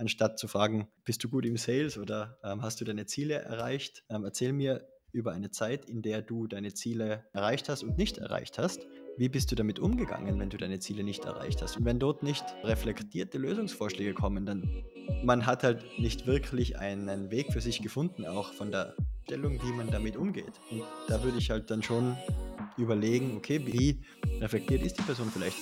anstatt zu fragen, bist du gut im Sales oder ähm, hast du deine Ziele erreicht? Ähm, erzähl mir über eine Zeit, in der du deine Ziele erreicht hast und nicht erreicht hast. Wie bist du damit umgegangen, wenn du deine Ziele nicht erreicht hast? Und wenn dort nicht reflektierte Lösungsvorschläge kommen, dann man hat halt nicht wirklich einen Weg für sich gefunden, auch von der Stellung, wie man damit umgeht. Und da würde ich halt dann schon überlegen, okay, wie reflektiert ist die Person vielleicht?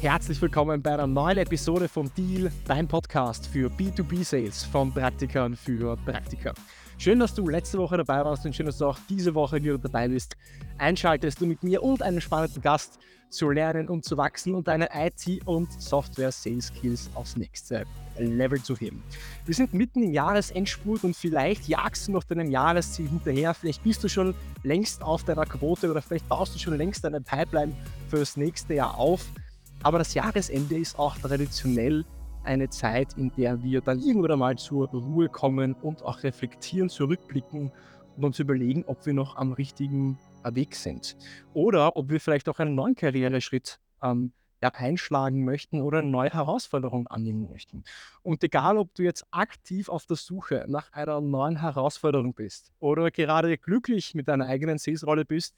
Herzlich willkommen bei einer neuen Episode von Deal, dein Podcast für B2B-Sales von Praktikern für Praktiker. Schön, dass du letzte Woche dabei warst und schön, dass du auch diese Woche wieder dabei bist. Einschaltest du mit mir und einem spannenden Gast zu lernen und zu wachsen und deine IT- und Software-Sales-Skills aufs nächste Level zu heben. Wir sind mitten im Jahresendspurt und vielleicht jagst du noch deinem Jahresziel hinterher. Vielleicht bist du schon längst auf deiner Quote oder vielleicht baust du schon längst deine Pipeline für das nächste Jahr auf. Aber das Jahresende ist auch traditionell eine Zeit, in der wir dann irgendwann einmal zur Ruhe kommen und auch reflektieren, zurückblicken und uns überlegen, ob wir noch am richtigen Weg sind. Oder ob wir vielleicht auch einen neuen Karriereschritt ähm, ja, einschlagen möchten oder eine neue Herausforderung annehmen möchten. Und egal, ob du jetzt aktiv auf der Suche nach einer neuen Herausforderung bist oder gerade glücklich mit deiner eigenen Sales-Rolle bist,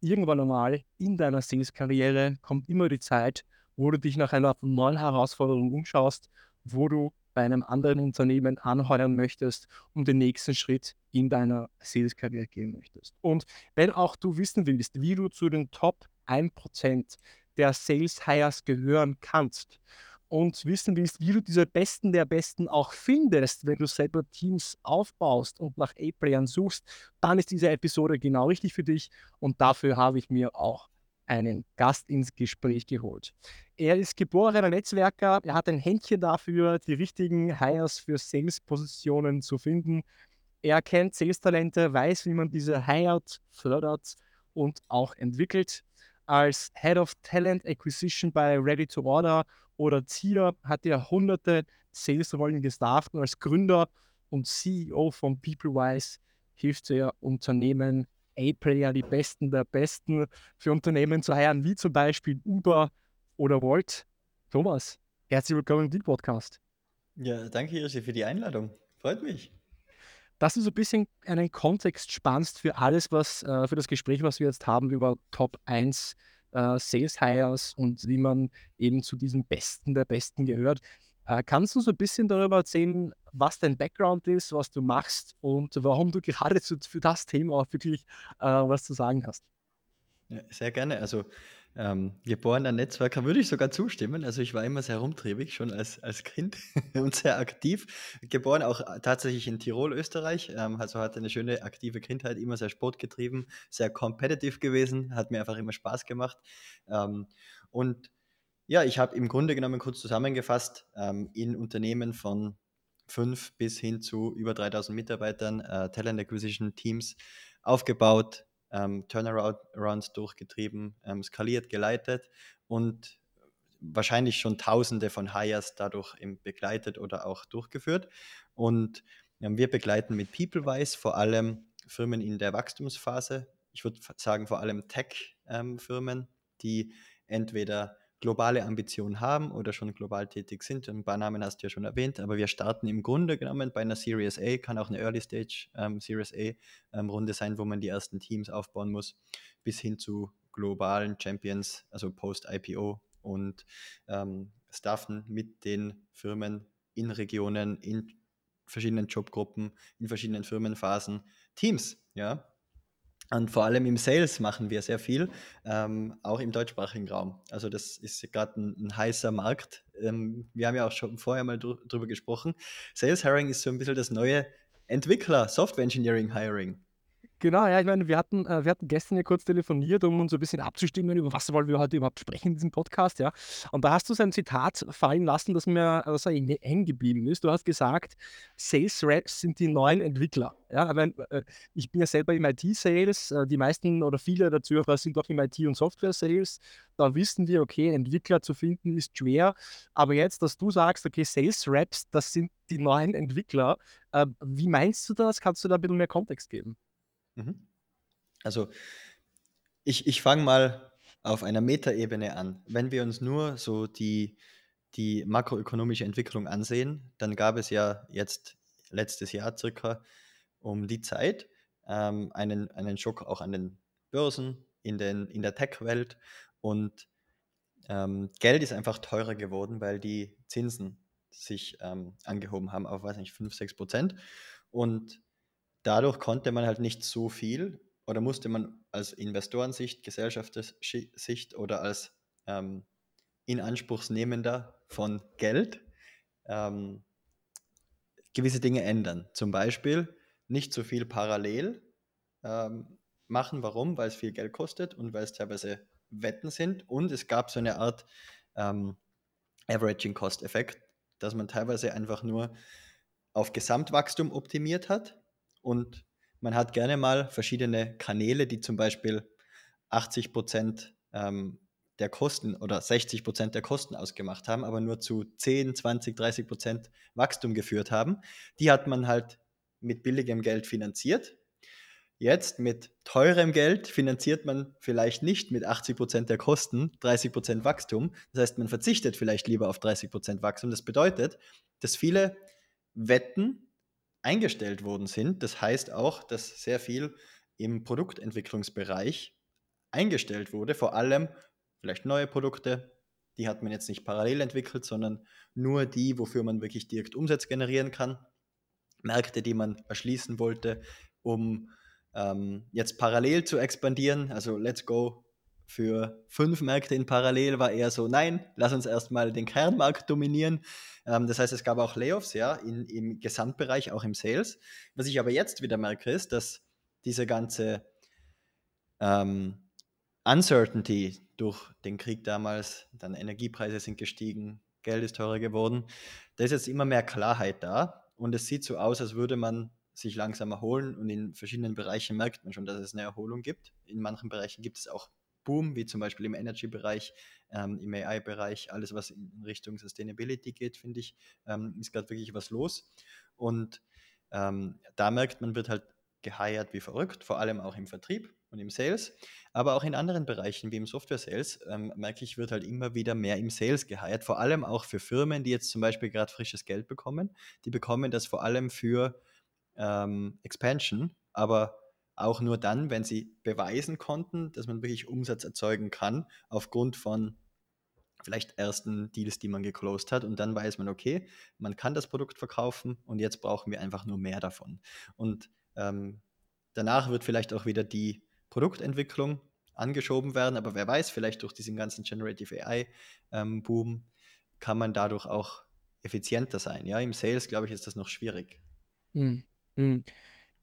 irgendwann einmal in deiner Sales-Karriere kommt immer die Zeit, wo du dich nach einer neuen Herausforderung umschaust, wo du bei einem anderen Unternehmen anheuern möchtest und den nächsten Schritt in deiner Sales-Karriere gehen möchtest. Und wenn auch du wissen willst, wie du zu den Top 1% der Sales-Hires gehören kannst und wissen willst, wie du diese Besten der Besten auch findest, wenn du selber Teams aufbaust und nach A-Playern suchst, dann ist diese Episode genau richtig für dich und dafür habe ich mir auch einen Gast ins Gespräch geholt. Er ist geborener Netzwerker, er hat ein Händchen dafür, die richtigen Hires für Sales-Positionen zu finden. Er kennt Sales-Talente, weiß, wie man diese hired, fördert und auch entwickelt. Als Head of Talent Acquisition bei Ready to Order oder Zieler hat er hunderte Sales-Rollen gestafft und als Gründer und CEO von PeopleWise hilft er Unternehmen A-Player, die Besten der Besten für Unternehmen zu heiren, wie zum Beispiel Uber oder Volt. Thomas, herzlich willkommen im Deal Podcast. Ja, danke, Hirschi, für die Einladung. Freut mich. Dass du so ein bisschen einen Kontext spannst für alles, was, äh, für das Gespräch, was wir jetzt haben über Top 1 äh, Sales Hires und wie man eben zu diesen Besten der Besten gehört. Äh, kannst du so ein bisschen darüber erzählen, was dein Background ist, was du machst und warum du gerade für das Thema auch wirklich äh, was zu sagen hast? Ja, sehr gerne. Also ähm, geborener Netzwerker würde ich sogar zustimmen. Also ich war immer sehr rumtriebig, schon als, als Kind und sehr aktiv. Geboren auch äh, tatsächlich in Tirol, Österreich. Ähm, also hatte eine schöne aktive Kindheit, immer sehr sportgetrieben, sehr competitive gewesen, hat mir einfach immer Spaß gemacht. Ähm, und ja, ich habe im Grunde genommen kurz zusammengefasst, ähm, in Unternehmen von fünf bis hin zu über 3000 Mitarbeitern äh, Talent Acquisition Teams aufgebaut, ähm, Turnarounds durchgetrieben, ähm, skaliert, geleitet und wahrscheinlich schon Tausende von Hires dadurch begleitet oder auch durchgeführt. Und ähm, wir begleiten mit PeopleWise vor allem Firmen in der Wachstumsphase. Ich würde sagen vor allem Tech-Firmen, ähm, die entweder globale Ambitionen haben oder schon global tätig sind. Ein paar Namen hast du ja schon erwähnt, aber wir starten im Grunde genommen bei einer Series A, kann auch eine Early Stage ähm, Series A ähm, Runde sein, wo man die ersten Teams aufbauen muss, bis hin zu globalen Champions, also Post-IPO und ähm, staffen mit den Firmen in Regionen, in verschiedenen Jobgruppen, in verschiedenen Firmenphasen Teams, ja, und vor allem im Sales machen wir sehr viel, ähm, auch im deutschsprachigen Raum. Also das ist gerade ein, ein, heißer Markt. Ähm, wir haben ja auch schon vorher mal dr drüber gesprochen. Sales Hiring ist so ein bisschen das neue Entwickler, Software Engineering Hiring. Genau, ja, ich meine, wir hatten, äh, wir hatten gestern ja kurz telefoniert, um uns ein bisschen abzustimmen, über was wollen wir heute überhaupt sprechen in diesem Podcast, ja. Und da hast du so ein Zitat fallen lassen, das mir also hängen geblieben ist. Du hast gesagt, Sales Reps sind die neuen Entwickler. Ja, ich, meine, äh, ich bin ja selber im IT-Sales, äh, die meisten oder viele der Zuhörer sind auch im IT- und Software-Sales. Da wissen wir, okay, Entwickler zu finden ist schwer. Aber jetzt, dass du sagst, okay, Sales Reps, das sind die neuen Entwickler, wie meinst du das? Kannst du da ein bisschen mehr Kontext geben? Mhm. Also ich, ich fange mal auf einer Metaebene an. Wenn wir uns nur so die, die makroökonomische Entwicklung ansehen, dann gab es ja jetzt letztes Jahr circa um die Zeit ähm, einen, einen Schock auch an den Börsen, in, den, in der Tech-Welt und ähm, Geld ist einfach teurer geworden, weil die Zinsen sich ähm, angehoben haben auf, weiß nicht, 5, 6 Prozent. Und dadurch konnte man halt nicht so viel oder musste man als Investorensicht, Gesellschaftssicht oder als ähm, Inanspruchsnehmender von Geld ähm, gewisse Dinge ändern. Zum Beispiel nicht so viel parallel ähm, machen. Warum? Weil es viel Geld kostet und weil es teilweise Wetten sind. Und es gab so eine Art ähm, Averaging Cost Effekt, dass man teilweise einfach nur auf Gesamtwachstum optimiert hat und man hat gerne mal verschiedene Kanäle, die zum Beispiel 80 Prozent ähm, der Kosten oder 60 Prozent der Kosten ausgemacht haben, aber nur zu 10, 20, 30 Prozent Wachstum geführt haben. Die hat man halt mit billigem Geld finanziert. Jetzt mit teurem Geld finanziert man vielleicht nicht mit 80 Prozent der Kosten 30 Prozent Wachstum. Das heißt, man verzichtet vielleicht lieber auf 30 Prozent Wachstum. Das bedeutet, dass viele Wetten eingestellt worden sind. Das heißt auch, dass sehr viel im Produktentwicklungsbereich eingestellt wurde, vor allem vielleicht neue Produkte, die hat man jetzt nicht parallel entwickelt, sondern nur die, wofür man wirklich direkt Umsatz generieren kann. Märkte, die man erschließen wollte, um ähm, jetzt parallel zu expandieren. Also let's go für fünf Märkte in parallel war eher so, nein, lass uns erstmal den Kernmarkt dominieren. Ähm, das heißt, es gab auch Layoffs, ja, in, im Gesamtbereich, auch im Sales. Was ich aber jetzt wieder merke, ist, dass diese ganze ähm, Uncertainty durch den Krieg damals, dann Energiepreise sind gestiegen, Geld ist teurer geworden, da ist jetzt immer mehr Klarheit da und es sieht so aus, als würde man sich langsam erholen und in verschiedenen Bereichen merkt man schon, dass es eine Erholung gibt. In manchen Bereichen gibt es auch Boom, wie zum Beispiel im Energy-Bereich, ähm, im AI-Bereich, alles, was in Richtung Sustainability geht, finde ich, ähm, ist gerade wirklich was los. Und ähm, da merkt man, wird halt geheiert wie verrückt, vor allem auch im Vertrieb und im Sales. Aber auch in anderen Bereichen wie im Software-Sales ähm, merke ich, wird halt immer wieder mehr im Sales geheiert. Vor allem auch für Firmen, die jetzt zum Beispiel gerade frisches Geld bekommen. Die bekommen das vor allem für ähm, Expansion, aber auch nur dann, wenn sie beweisen konnten, dass man wirklich Umsatz erzeugen kann, aufgrund von vielleicht ersten Deals, die man geclosed hat. Und dann weiß man, okay, man kann das Produkt verkaufen und jetzt brauchen wir einfach nur mehr davon. Und ähm, danach wird vielleicht auch wieder die Produktentwicklung angeschoben werden, aber wer weiß, vielleicht durch diesen ganzen Generative AI-Boom ähm, kann man dadurch auch effizienter sein. Ja, im Sales, glaube ich, ist das noch schwierig. Hm. Hm.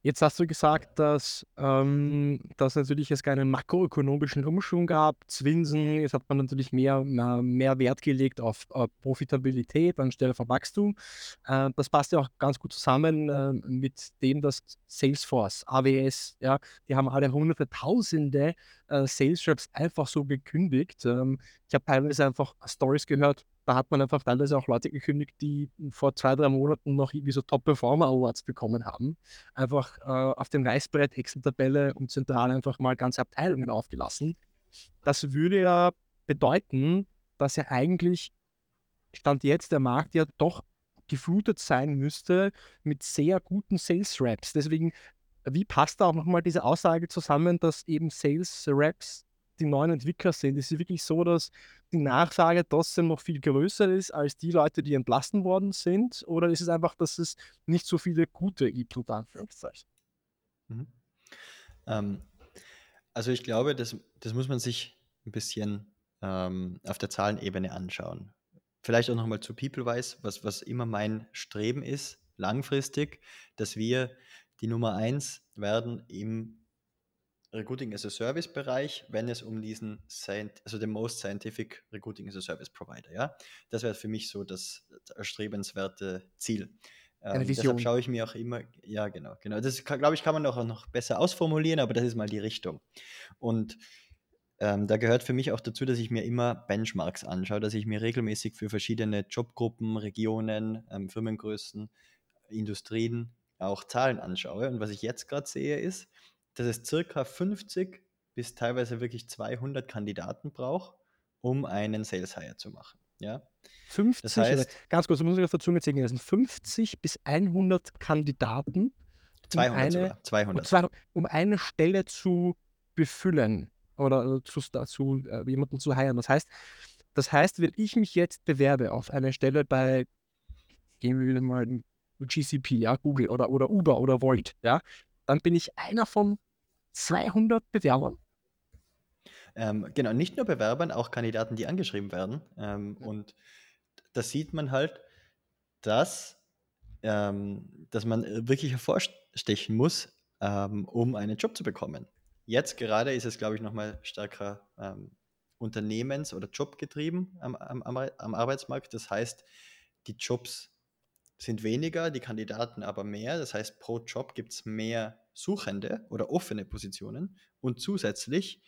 Jetzt hast du gesagt, dass, ähm, dass natürlich es keinen makroökonomischen Umschwung gab, Zinsen, jetzt hat man natürlich mehr, mehr, Wert gelegt auf, auf Profitabilität anstelle von Wachstum. Äh, das passt ja auch ganz gut zusammen äh, mit dem, dass Salesforce, AWS, ja, die haben alle hunderte, tausende äh, Sales Reps einfach so gekündigt. Ähm, ich habe teilweise einfach Stories gehört, da hat man einfach teilweise auch Leute gekündigt, die vor zwei, drei Monaten noch irgendwie so Top-Performer Awards bekommen haben. Einfach äh, auf dem Reißbrett, Excel-Tabelle und zentral einfach mal ganze Abteilungen aufgelassen. Das würde ja bedeuten, dass ja eigentlich Stand jetzt der Markt ja doch geflutet sein müsste mit sehr guten Sales Reps. Deswegen, wie passt da auch nochmal diese Aussage zusammen, dass eben Sales Reps die neuen Entwickler sind. Es ist wirklich so, dass die Nachfrage trotzdem noch viel größer ist als die Leute, die entlassen worden sind? Oder ist es einfach, dass es nicht so viele gute gibt, unter Anführungszeichen? Mhm. Ähm, also ich glaube, das, das muss man sich ein bisschen ähm, auf der Zahlenebene anschauen. Vielleicht auch nochmal zu PeopleWise, was, was immer mein Streben ist, langfristig, dass wir die Nummer eins werden im Recruiting as a Service Bereich, wenn es um diesen, also den Most Scientific Recruiting as a Service Provider, ja. Das wäre für mich so das erstrebenswerte Ziel. Ähm, deshalb schaue ich mir auch immer, ja genau, genau. Das glaube ich, kann man auch noch besser ausformulieren, aber das ist mal die Richtung. Und ähm, da gehört für mich auch dazu, dass ich mir immer Benchmarks anschaue, dass ich mir regelmäßig für verschiedene Jobgruppen, Regionen, ähm, Firmengrößen, Industrien auch Zahlen anschaue. Und was ich jetzt gerade sehe, ist, dass es circa 50 bis teilweise wirklich 200 Kandidaten braucht, um einen Sales Hire zu machen. Ja? Das 50, also heißt, ganz kurz, muss ich auf der Zunge ziehen, das sind 50 bis 100 Kandidaten, um 200 eine, sogar, um, 200. zwei, um eine Stelle zu befüllen oder zu, zu äh, jemanden zu heiren. Das heißt, das heißt, wenn ich mich jetzt bewerbe auf eine Stelle bei, gehen wir wieder mal GCP, ja, Google oder, oder Uber oder Volt, ja, dann bin ich einer von 200 Bewerbern. Ähm, genau, nicht nur Bewerbern, auch Kandidaten, die angeschrieben werden. Ähm, Ja. und da sieht man halt, dass, ähm, dass man äh, wirklich hervorstechen muss, ähm, um einen Job zu bekommen. Jetzt gerade ist es, glaube ich, nochmal stärker ähm, unternehmens- oder jobgetrieben am, am, am Arbeitsmarkt. Das heißt, die Jobs sind weniger, die Kandidaten aber mehr. Das heißt, pro Job gibt es mehr Suchende oder offene Positionen. Und zusätzlich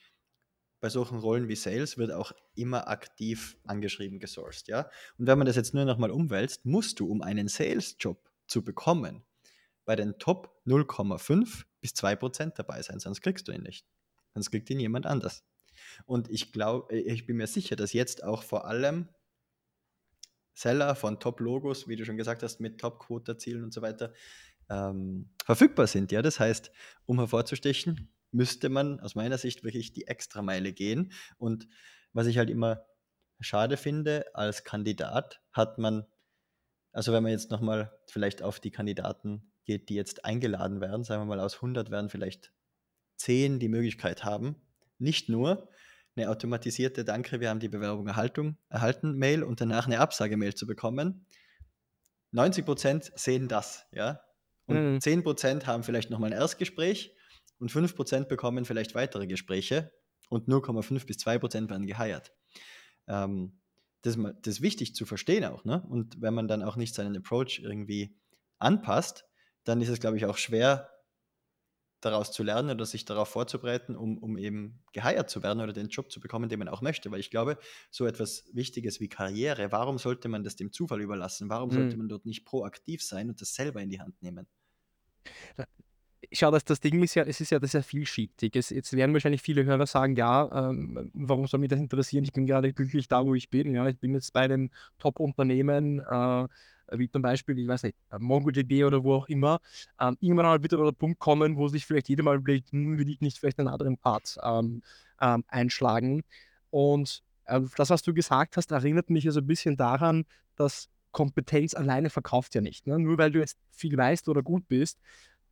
bei solchen Rollen wie Sales wird auch immer aktiv angeschrieben gesourced, ja. Und wenn man das jetzt nur nochmal umwälzt, musst du, um einen Sales-Job zu bekommen, bei den Top 0,5 bis 2% dabei sein, sonst kriegst du ihn nicht. Sonst kriegt ihn jemand anders. Und ich glaube, ich bin mir sicher, dass jetzt auch vor allem Seller von Top-Logos, wie du schon gesagt hast, mit Top-Quota-Zielen und so weiter, ähm, verfügbar sind. Ja, das heißt, um hervorzustechen, müsste man aus meiner Sicht wirklich die Extrameile gehen. Und was ich halt immer schade finde, als Kandidat hat man, also wenn man jetzt nochmal vielleicht auf die Kandidaten geht, die jetzt eingeladen werden, sagen wir mal aus 100 werden vielleicht 10 die Möglichkeit haben, nicht nur eine automatisierte Danke, wir haben die Bewerbung erhalten, erhalten Mail und danach eine Absage-Mail zu bekommen. 90% sehen das, ja. Und Mhm. 10% haben vielleicht nochmal ein Erstgespräch und 5% bekommen vielleicht weitere Gespräche und 0,5 bis 2% werden geheiert. Ähm, das, das ist wichtig zu verstehen auch, ne? Und wenn man dann auch nicht seinen Approach irgendwie anpasst, dann ist es, glaube ich, auch schwer, daraus zu lernen oder sich darauf vorzubereiten, um, um eben geheiert zu werden oder den Job zu bekommen, den man auch möchte. Weil ich glaube, so etwas Wichtiges wie Karriere, warum sollte man das dem Zufall überlassen? Warum sollte Mhm. man dort nicht proaktiv sein und das selber in die Hand nehmen? Schau, das, das Ding ist ja, es ist ja das ist ja vielschichtig. Es, jetzt werden wahrscheinlich viele Hörer sagen, ja, ähm, warum soll mich das interessieren? Ich bin gerade glücklich da, wo ich bin. Ja, ich bin jetzt bei einem Top-Unternehmen, äh, wie zum Beispiel, ich weiß nicht, MongoDB oder wo auch immer. Ähm, irgendwann mal wird aber der Punkt kommen, wo sich vielleicht jeder mal überlegt, hm, will ich nicht vielleicht einen anderen Part ähm, ähm, einschlagen. Und äh, das, was du gesagt hast, erinnert mich ja so ein bisschen daran, dass Kompetenz alleine verkauft ja nicht. Ne? Nur weil du jetzt viel weißt oder gut bist,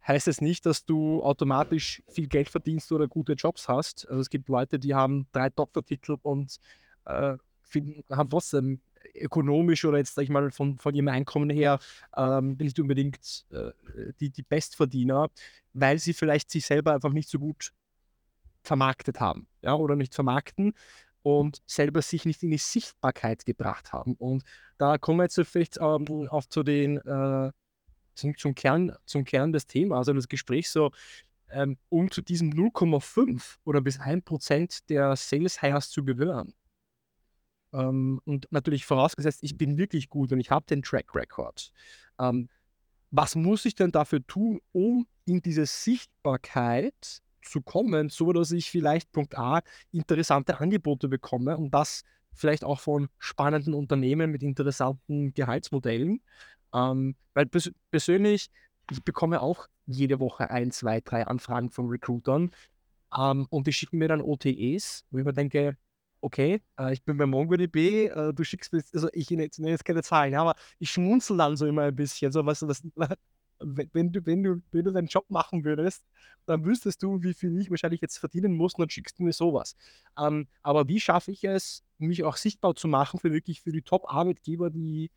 heißt es nicht, dass du automatisch viel Geld verdienst oder gute Jobs hast. Also es gibt Leute, die haben drei Doktortitel und äh, haben trotzdem ökonomisch oder jetzt sag ich mal von, von ihrem Einkommen her ähm, nicht unbedingt äh, die, die Bestverdiener, weil sie vielleicht sich selber einfach nicht so gut vermarktet haben ja, oder nicht vermarkten und selber sich nicht in die Sichtbarkeit gebracht haben. Und da kommen wir jetzt vielleicht ähm, auch zu den äh, zum, zum, Kern, zum Kern des Themas, also das Gespräch so, ähm, um zu diesem 0,5 oder bis 1% der Sales Hires zu gehören. Ähm, und natürlich vorausgesetzt, ich bin wirklich gut und ich habe den Track Record. Ähm, was muss ich denn dafür tun, um in diese Sichtbarkeit zu kommen, so dass ich vielleicht Punkt A interessante Angebote bekomme und das vielleicht auch von spannenden Unternehmen mit interessanten Gehaltsmodellen. Ähm, weil pers persönlich, ich bekomme auch jede Woche ein, zwei, drei Anfragen von Recruitern ähm, und die schicken mir dann OTEs, wo ich mir denke, okay, äh, ich bin bei MongoDB, äh, du schickst mir, also ich nenne jetzt, nenne jetzt keine Zahlen, aber ich schmunzel dann so immer ein bisschen, so, du, das, wenn, wenn, du, wenn, du, wenn du deinen Job machen würdest, dann wüsstest du, wie viel ich wahrscheinlich jetzt verdienen muss und dann schickst du mir sowas. Ähm, aber wie schaffe ich es, mich auch sichtbar zu machen für wirklich für die Top-Arbeitgeber, die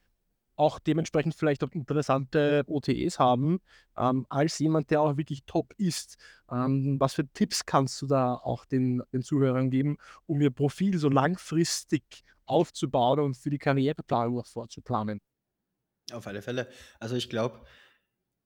auch dementsprechend vielleicht auch interessante OTEs haben, ähm, als jemand, der auch wirklich top ist. Ähm, was für Tipps kannst du da auch den, den Zuhörern geben, um ihr Profil so langfristig aufzubauen und für die Karriereplanung auch vorzuplanen? Auf alle Fälle. Also ich glaube,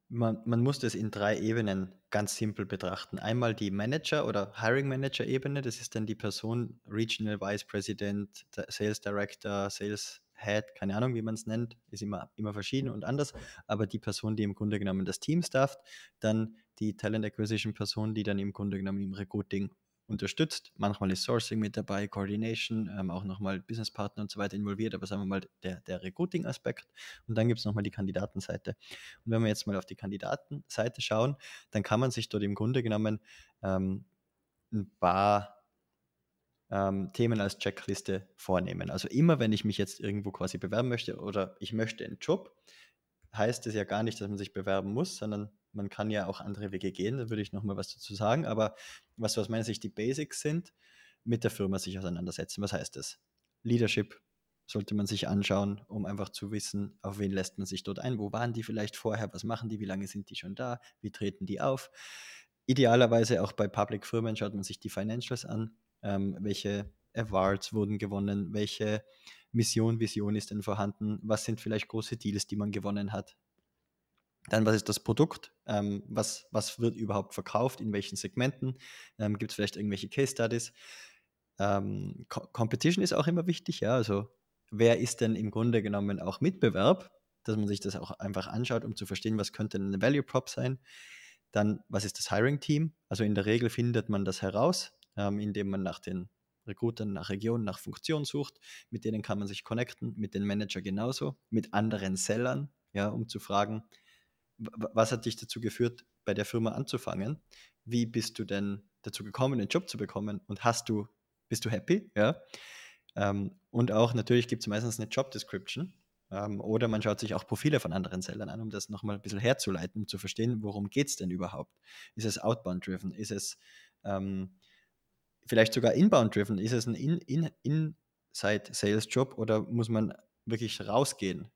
man, man muss das in drei Ebenen ganz simpel betrachten. Einmal die Manager- oder Hiring Manager-Ebene, das ist dann die Person, Regional Vice President, Sales Director, Sales Head, keine Ahnung, wie man es nennt, ist immer, immer verschieden und anders, aber die Person, die im Grunde genommen das Team stafft, dann die Talent Acquisition Person, die dann im Grunde genommen im Recruiting unterstützt. Manchmal ist Sourcing mit dabei, Coordination, ähm, auch nochmal Businesspartner und so weiter involviert, aber sagen wir mal der, der Recruiting-Aspekt. Und dann gibt es nochmal die Kandidatenseite. Und wenn wir jetzt mal auf die Kandidatenseite schauen, dann kann man sich dort im Grunde genommen ähm, ein paar ähm, Themen als Checkliste vornehmen. Also immer, wenn ich mich jetzt irgendwo quasi bewerben möchte oder ich möchte einen Job, heißt es ja gar nicht, dass man sich bewerben muss, sondern man kann ja auch andere Wege gehen. Da würde ich nochmal was dazu sagen. Aber was aus meiner Sicht die Basics sind, mit der Firma sich auseinandersetzen. Was heißt das? Leadership sollte man sich anschauen, um einfach zu wissen, auf wen lässt man sich dort ein, wo waren die vielleicht vorher, was machen die, wie lange sind die schon da, wie treten die auf. Idealerweise auch bei Public Firmen schaut man sich die Financials an, ähm, welche Awards wurden gewonnen, welche Mission, Vision ist denn vorhanden, was sind vielleicht große Deals, die man gewonnen hat. Dann, was ist das Produkt? Ähm, was, was wird überhaupt verkauft? In welchen Segmenten? Ähm, Gibt es vielleicht irgendwelche Case Studies? Ähm, Co Competition ist auch immer wichtig, ja. Also, wer ist denn im Grunde genommen auch Mitbewerb? Dass man sich das auch einfach anschaut, um zu verstehen, was könnte eine Value Prop sein. Dann, was ist das Hiring Team? Also, in der Regel findet man das heraus ähm, indem man nach den Recruitern, nach Regionen, nach Funktionen sucht. Mit denen kann man sich connecten, mit den Manager genauso, mit anderen Sellern, ja, um zu fragen, was hat dich dazu geführt, bei der Firma anzufangen? Wie bist du denn dazu gekommen, einen Job zu bekommen? Und hast du, bist du happy? Ja. Ähm, und auch natürlich gibt es meistens eine Job Description. Ähm, oder man schaut sich auch Profile von anderen Sellern an, um das nochmal ein bisschen herzuleiten, um zu verstehen, worum geht es denn überhaupt? Ist es outbound-driven? Ist es ähm, vielleicht sogar inbound-driven? Ist es ein In In Inside-Sales-Job oder muss man wirklich rausgehen?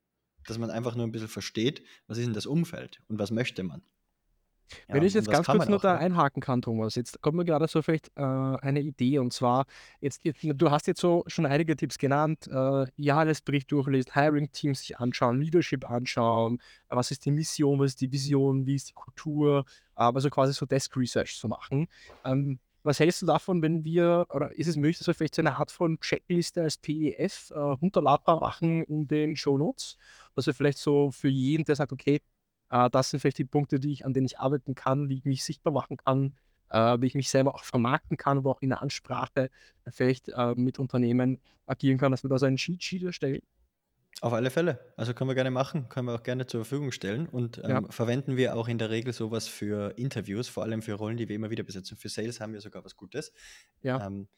Dass man einfach nur ein bisschen versteht, was ist denn das Umfeld und was möchte man? Wenn ja, ich jetzt ganz kurz nur da einhaken kann, Thomas, jetzt kommt mir gerade so vielleicht äh, eine Idee und zwar, jetzt, jetzt, du hast jetzt so schon einige Tipps genannt, äh, Jahresbericht durchlesen, Hiring-Teams sich anschauen, Leadership anschauen, was ist die Mission, was ist die Vision, wie ist die Kultur, äh, also quasi so Desk Research zu machen. Ähm, was hältst du davon, wenn wir, oder ist es möglich, dass wir vielleicht so eine Art von Checkliste als PDF äh, runterladbar machen in den Show Notes? Dass wir vielleicht so für jeden, der sagt, okay, äh, das sind vielleicht die Punkte, die ich, an denen ich arbeiten kann, wie ich mich sichtbar machen kann, äh, wie ich mich selber auch vermarkten kann, aber auch in der Ansprache vielleicht äh, mit Unternehmen agieren kann, dass wir da so einen Cheat Sheet erstellen? Auf alle Fälle. Also können wir gerne machen, können wir auch gerne zur Verfügung stellen und Ja. ähm, verwenden wir auch in der Regel sowas für Interviews, vor allem für Rollen, die wir immer wieder besetzen. Für Sales haben wir sogar was Gutes. Ja. Ähm,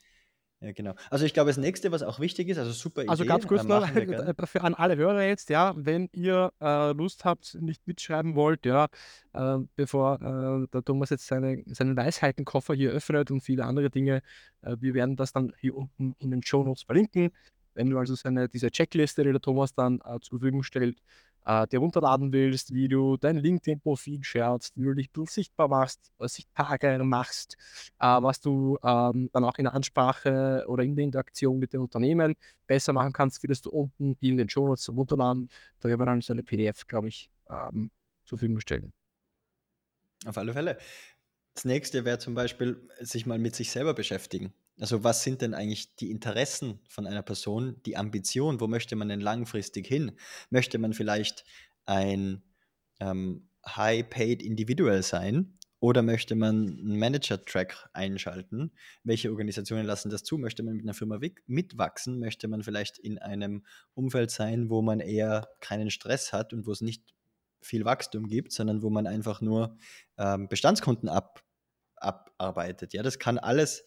ja, genau. Also ich glaube, das nächste, was auch wichtig ist, also super Also Idee, ganz kurz äh, noch machen wir gerne. für an alle Hörer jetzt, ja, wenn ihr äh, Lust habt, nicht mitschreiben wollt, ja, äh, bevor äh, der Thomas jetzt seine, seinen Weisheitenkoffer hier öffnet und viele andere Dinge, äh, wir werden das dann hier unten in den Show Notes verlinken. Wenn du also seine, diese Checkliste, die der Thomas dann äh, zur Verfügung stellt, äh, dir runterladen willst, wie du dein LinkedIn-Profil sharest, wie du dich sichtbar machst, sichtbarer machst, äh, was du ähm, dann auch in der Ansprache oder in der Interaktion mit den Unternehmen besser machen kannst, findest du unten in den Show Notes zum Runterladen. Da werden wir dann so eine PDF, glaube ich, ähm, zur Verfügung stellen. Auf alle Fälle. Das nächste wäre zum Beispiel, sich mal mit sich selber beschäftigen. Also was sind denn eigentlich die Interessen von einer Person, die Ambition, wo möchte man denn langfristig hin? Möchte man vielleicht ein ähm, High-Paid Individual sein oder möchte man einen Manager-Track einschalten? Welche Organisationen lassen das zu? Möchte man mit einer Firma mitwachsen? Möchte man vielleicht in einem Umfeld sein, wo man eher keinen Stress hat und wo es nicht viel Wachstum gibt, sondern wo man einfach nur ähm, Bestandskunden ab, abarbeitet? Ja, das kann alles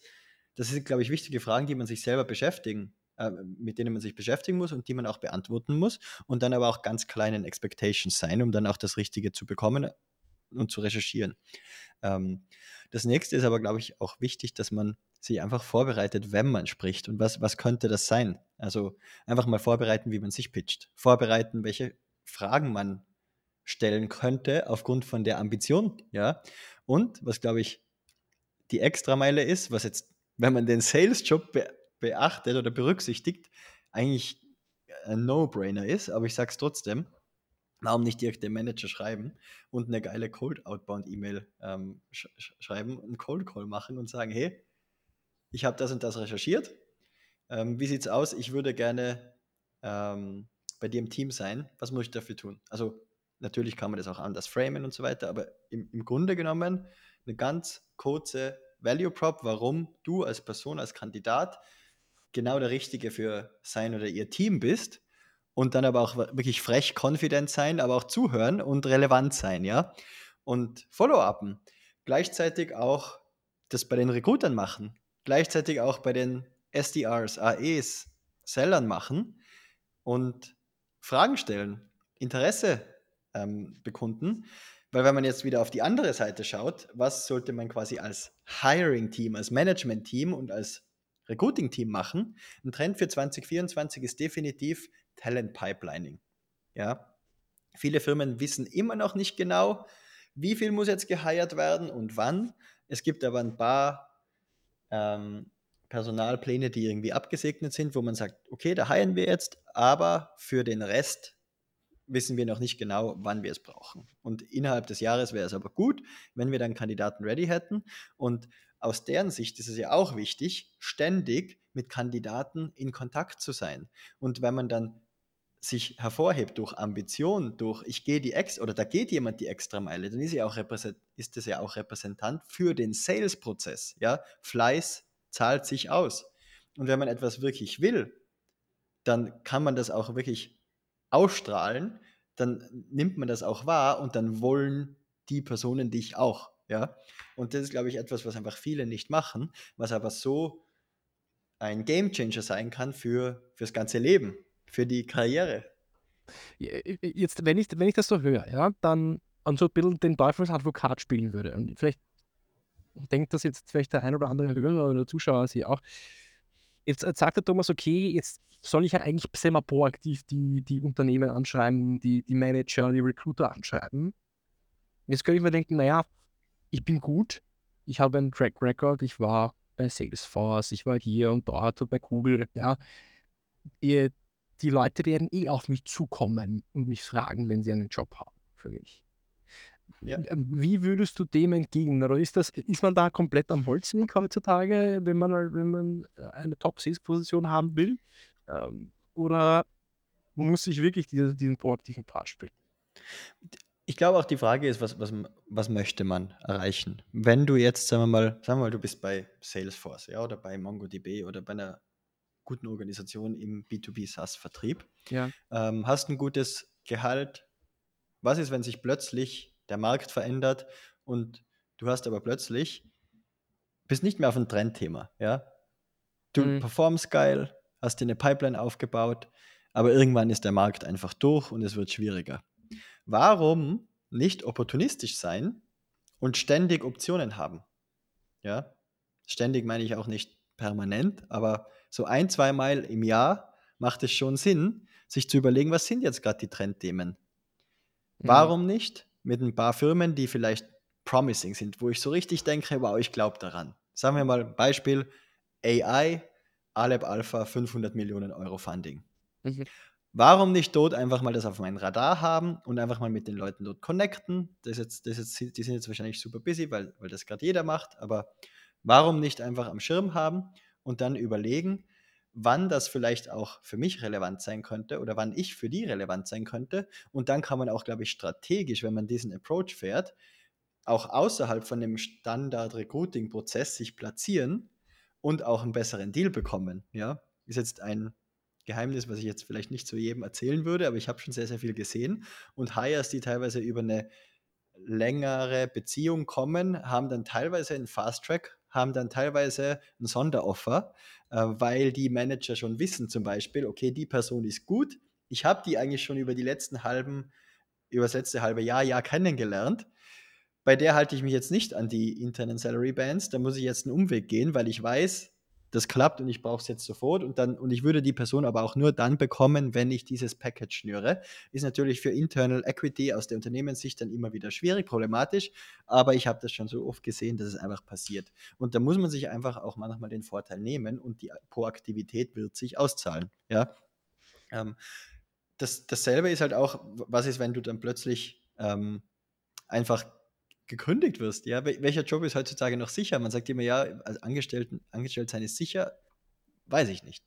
das sind, glaube ich, wichtige Fragen, die man sich selber beschäftigen, äh, mit denen man sich beschäftigen muss und die man auch beantworten muss und dann aber auch ganz kleinen Expectations sein, um dann auch das Richtige zu bekommen und zu recherchieren. Ähm, das nächste ist aber, glaube ich, auch wichtig, dass man sich einfach vorbereitet, wenn man spricht. Und was, was könnte das sein? Also einfach mal vorbereiten, wie man sich pitcht. Vorbereiten, welche Fragen man stellen könnte aufgrund von der Ambition, ja. Und was, glaube ich, die Extrameile ist, was jetzt wenn man den Sales-Job be beachtet oder berücksichtigt, eigentlich ein No-Brainer ist, aber ich sage es trotzdem, warum nicht direkt dem Manager schreiben und eine geile Cold-Outbound-E-Mail ähm, sch schreiben, einen Cold-Call machen und sagen, hey, ich habe das und das recherchiert, ähm, wie es aus? Ich würde gerne ähm, bei dir im Team sein, was muss ich dafür tun? Also natürlich kann man das auch anders framen und so weiter, aber im, im Grunde genommen eine ganz kurze Value Prop, warum du als Person, als Kandidat genau der Richtige für sein oder ihr Team bist und dann aber auch wirklich frech, confident sein, aber auch zuhören und relevant sein, ja. Und Follow-upen. Gleichzeitig auch das bei den Recruitern machen. Gleichzeitig auch bei den SDRs, AEs, Sellern machen und Fragen stellen, Interesse ähm, bekunden. Weil wenn man jetzt wieder auf die andere Seite schaut, was sollte man quasi als Hiring-Team, als Management-Team und als Recruiting-Team machen? Ein Trend für 2024 ist definitiv Talent Pipelining. Ja, viele Firmen wissen immer noch nicht genau, wie viel muss jetzt geheiert werden und wann. Es gibt aber ein paar ähm, Personalpläne, die irgendwie abgesegnet sind, wo man sagt, okay, da heiern wir jetzt, aber für den Rest wissen wir noch nicht genau, wann wir es brauchen. Und innerhalb des Jahres wäre es aber gut, wenn wir dann Kandidaten ready hätten. Und aus deren Sicht ist es ja auch wichtig, ständig mit Kandidaten in Kontakt zu sein. Und wenn man dann sich hervorhebt durch Ambition, durch ich gehe die Ex oder da geht jemand die extra Meile, dann ist, auch ist das ja auch Repräsentant für den Sales-Prozess. Ja? Fleiß zahlt sich aus. Und wenn man etwas wirklich will, dann kann man das auch wirklich ausstrahlen, dann nimmt man das auch wahr und dann wollen die Personen dich auch. Ja? Und das ist, glaube ich, etwas, was einfach viele nicht machen, was aber so ein Gamechanger sein kann für das ganze Leben, für die Karriere. Jetzt, wenn ich, wenn ich das so höre, ja, dann und so ein bisschen den Teufelsadvokat spielen würde. Und vielleicht denkt das jetzt vielleicht der ein oder andere Hörer oder Zuschauer sich auch. Jetzt sagt der Thomas, okay, jetzt soll ich ja eigentlich sehr mal proaktiv die, die Unternehmen anschreiben, die, die Manager, die Recruiter anschreiben. Jetzt könnte ich mir denken, naja, ich bin gut, ich habe einen Track Record, ich war bei Salesforce, ich war hier und dort und bei Google, ja. Die, die Leute werden eh auf mich zukommen und mich fragen, wenn sie einen Job haben für mich. Ja. Ähm, wie würdest du dem entgegnen? Oder ist, das, ist man da komplett am Holzweg heutzutage, wenn man, wenn man eine Top-Sales-Position haben will? Ähm, oder muss ich wirklich diese, diesen proaktiven Part spielen? Ich glaube auch die Frage ist, was, was, was möchte man erreichen? Wenn du jetzt, sagen wir mal, sagen wir mal, du bist bei Salesforce ja, oder bei MongoDB oder bei einer guten Organisation im B2B SaaS-Vertrieb, ja. ähm, hast ein gutes Gehalt. Was ist, wenn sich plötzlich der Markt verändert und du hast aber plötzlich, bist nicht mehr auf ein Trendthema, ja? Du mhm. performst geil, hast dir eine Pipeline aufgebaut, aber irgendwann ist der Markt einfach durch und es wird schwieriger. Warum nicht opportunistisch sein und ständig Optionen haben? Ja, ständig meine ich auch nicht permanent, aber so ein, zweimal im Jahr macht es schon Sinn, sich zu überlegen, was sind jetzt gerade die Trendthemen? Mhm. Warum nicht mit ein paar Firmen, die vielleicht promising sind, wo ich so richtig denke, wow, ich glaube daran. Sagen wir mal Beispiel AI, Aleb Alpha 500 Millionen Euro Funding. Mhm. Warum nicht dort einfach mal das auf meinen Radar haben und einfach mal mit den Leuten dort connecten? Das jetzt, das jetzt, die sind jetzt wahrscheinlich super busy, weil, weil das gerade jeder macht, aber warum nicht einfach am Schirm haben und dann überlegen, wann das vielleicht auch für mich relevant sein könnte oder wann ich für die relevant sein könnte. Und dann kann man auch, glaube ich, strategisch, wenn man diesen Approach fährt, auch außerhalb von dem Standard-Recruiting-Prozess sich platzieren und auch einen besseren Deal bekommen. Ja, ist jetzt ein Geheimnis, was ich jetzt vielleicht nicht zu jedem erzählen würde, aber ich habe schon sehr, sehr viel gesehen. Und Hires, die teilweise über eine längere Beziehung kommen, haben dann teilweise einen Fast Track, haben dann teilweise ein Sonderoffer, äh, weil die Manager schon wissen, zum Beispiel, okay, die Person ist gut. Ich habe die eigentlich schon über die letzten halben, über das letzte halbe Jahr, Jahr kennengelernt. Bei der halte ich mich jetzt nicht an die internen Salary Bands. Da muss ich jetzt einen Umweg gehen, weil ich weiß, das klappt und ich brauche es jetzt sofort und dann und ich würde die Person aber auch nur dann bekommen, wenn ich dieses Package schnüre. Ist natürlich für Internal Equity aus der Unternehmenssicht dann immer wieder schwierig, problematisch, aber ich habe das schon so oft gesehen, dass es einfach passiert. Und da muss man sich einfach auch manchmal den Vorteil nehmen und die Proaktivität wird sich auszahlen. Ja. Ähm, das, dasselbe ist halt auch, was ist, wenn du dann plötzlich ähm, einfach gekündigt wirst. Ja, welcher Job ist heutzutage noch sicher? Man sagt immer, ja, als Angestellten, angestellt sein ist sicher. Weiß ich nicht.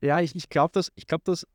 Ja, ich, ich glaube, dass, ich glaub, dass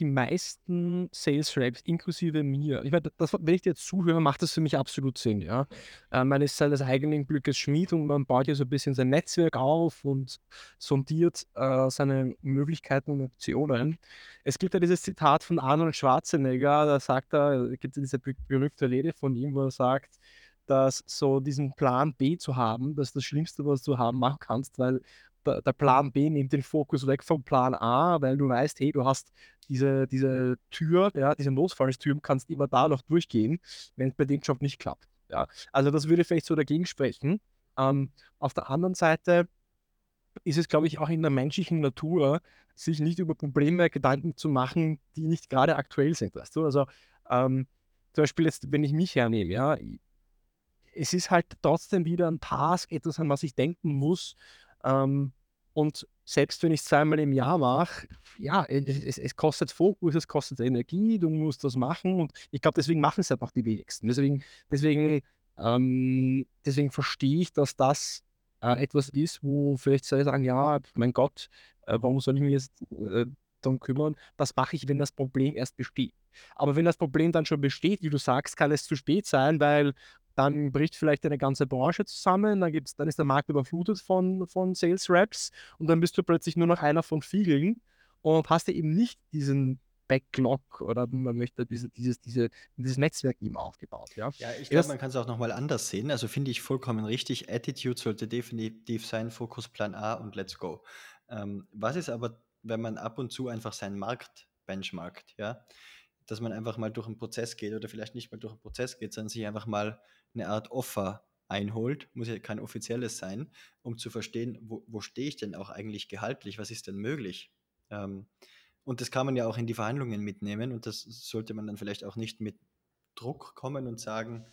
die, meisten Sales Reps, inklusive mir, ich meine, das, wenn ich dir jetzt zuhöre, macht das für mich absolut Sinn. Ja? Äh, man ist seines eigenen Glückes Schmied und man baut ja so ein bisschen sein Netzwerk auf und sondiert äh, seine Möglichkeiten und Optionen. Es gibt ja dieses Zitat von Arnold Schwarzenegger, da sagt er, gibt es diese berühmte Rede von ihm, wo er sagt, dass so diesen Plan B zu haben, das ist das Schlimmste, was du haben machen kannst, weil der, der Plan B nimmt den Fokus weg vom Plan A, weil du weißt, hey, du hast diese, diese Tür, ja, diese Notfallstür, kannst immer da noch durchgehen, wenn es bei dem Job nicht klappt. Ja. Also das würde vielleicht so dagegen sprechen. Ähm, auf der anderen Seite ist es, glaube ich, auch in der menschlichen Natur, sich nicht über Probleme Gedanken zu machen, die nicht gerade aktuell sind. Weißt du? Also ähm, zum Beispiel jetzt, wenn ich mich hernehme, ja, es ist halt trotzdem wieder ein Task, etwas, an was ich denken muss. Ähm, und selbst wenn ich es zweimal im Jahr mache, ja, es, es, kostet Fokus, es kostet Energie, du musst das machen. Und ich glaube, deswegen machen es einfach die wenigsten. Deswegen, deswegen, ähm, deswegen verstehe ich, dass das äh, etwas ist, wo vielleicht sagen, ja, mein Gott, äh, warum soll ich mich jetzt äh, darum kümmern? Das mache ich, wenn das Problem erst besteht. Aber wenn das Problem dann schon besteht, wie du sagst, kann es zu spät sein, weil dann bricht vielleicht eine ganze Branche zusammen, dann, gibt's, dann ist der Markt überflutet von, von Sales Reps und dann bist du plötzlich nur noch einer von vielen und hast eben nicht diesen Backlog oder man möchte diese, dieses, diese, dieses Netzwerk eben aufgebaut. Ja, ja ich glaube, man kann es auch nochmal anders sehen. Also finde ich vollkommen richtig. Attitude sollte definitiv sein, Fokus Plan A und Let's Go. Ähm, was ist aber, wenn man ab und zu einfach seinen Markt benchmarkt, ja? dass man einfach mal durch einen Prozess geht oder vielleicht nicht mal durch einen Prozess geht, sondern sich einfach mal eine Art Offer einholt, muss ja kein offizielles sein, um zu verstehen, wo, wo stehe ich denn auch eigentlich gehaltlich, was ist denn möglich. Ähm, und das kann man ja auch in die Verhandlungen mitnehmen und das sollte man dann vielleicht auch nicht mit Druck kommen und sagen,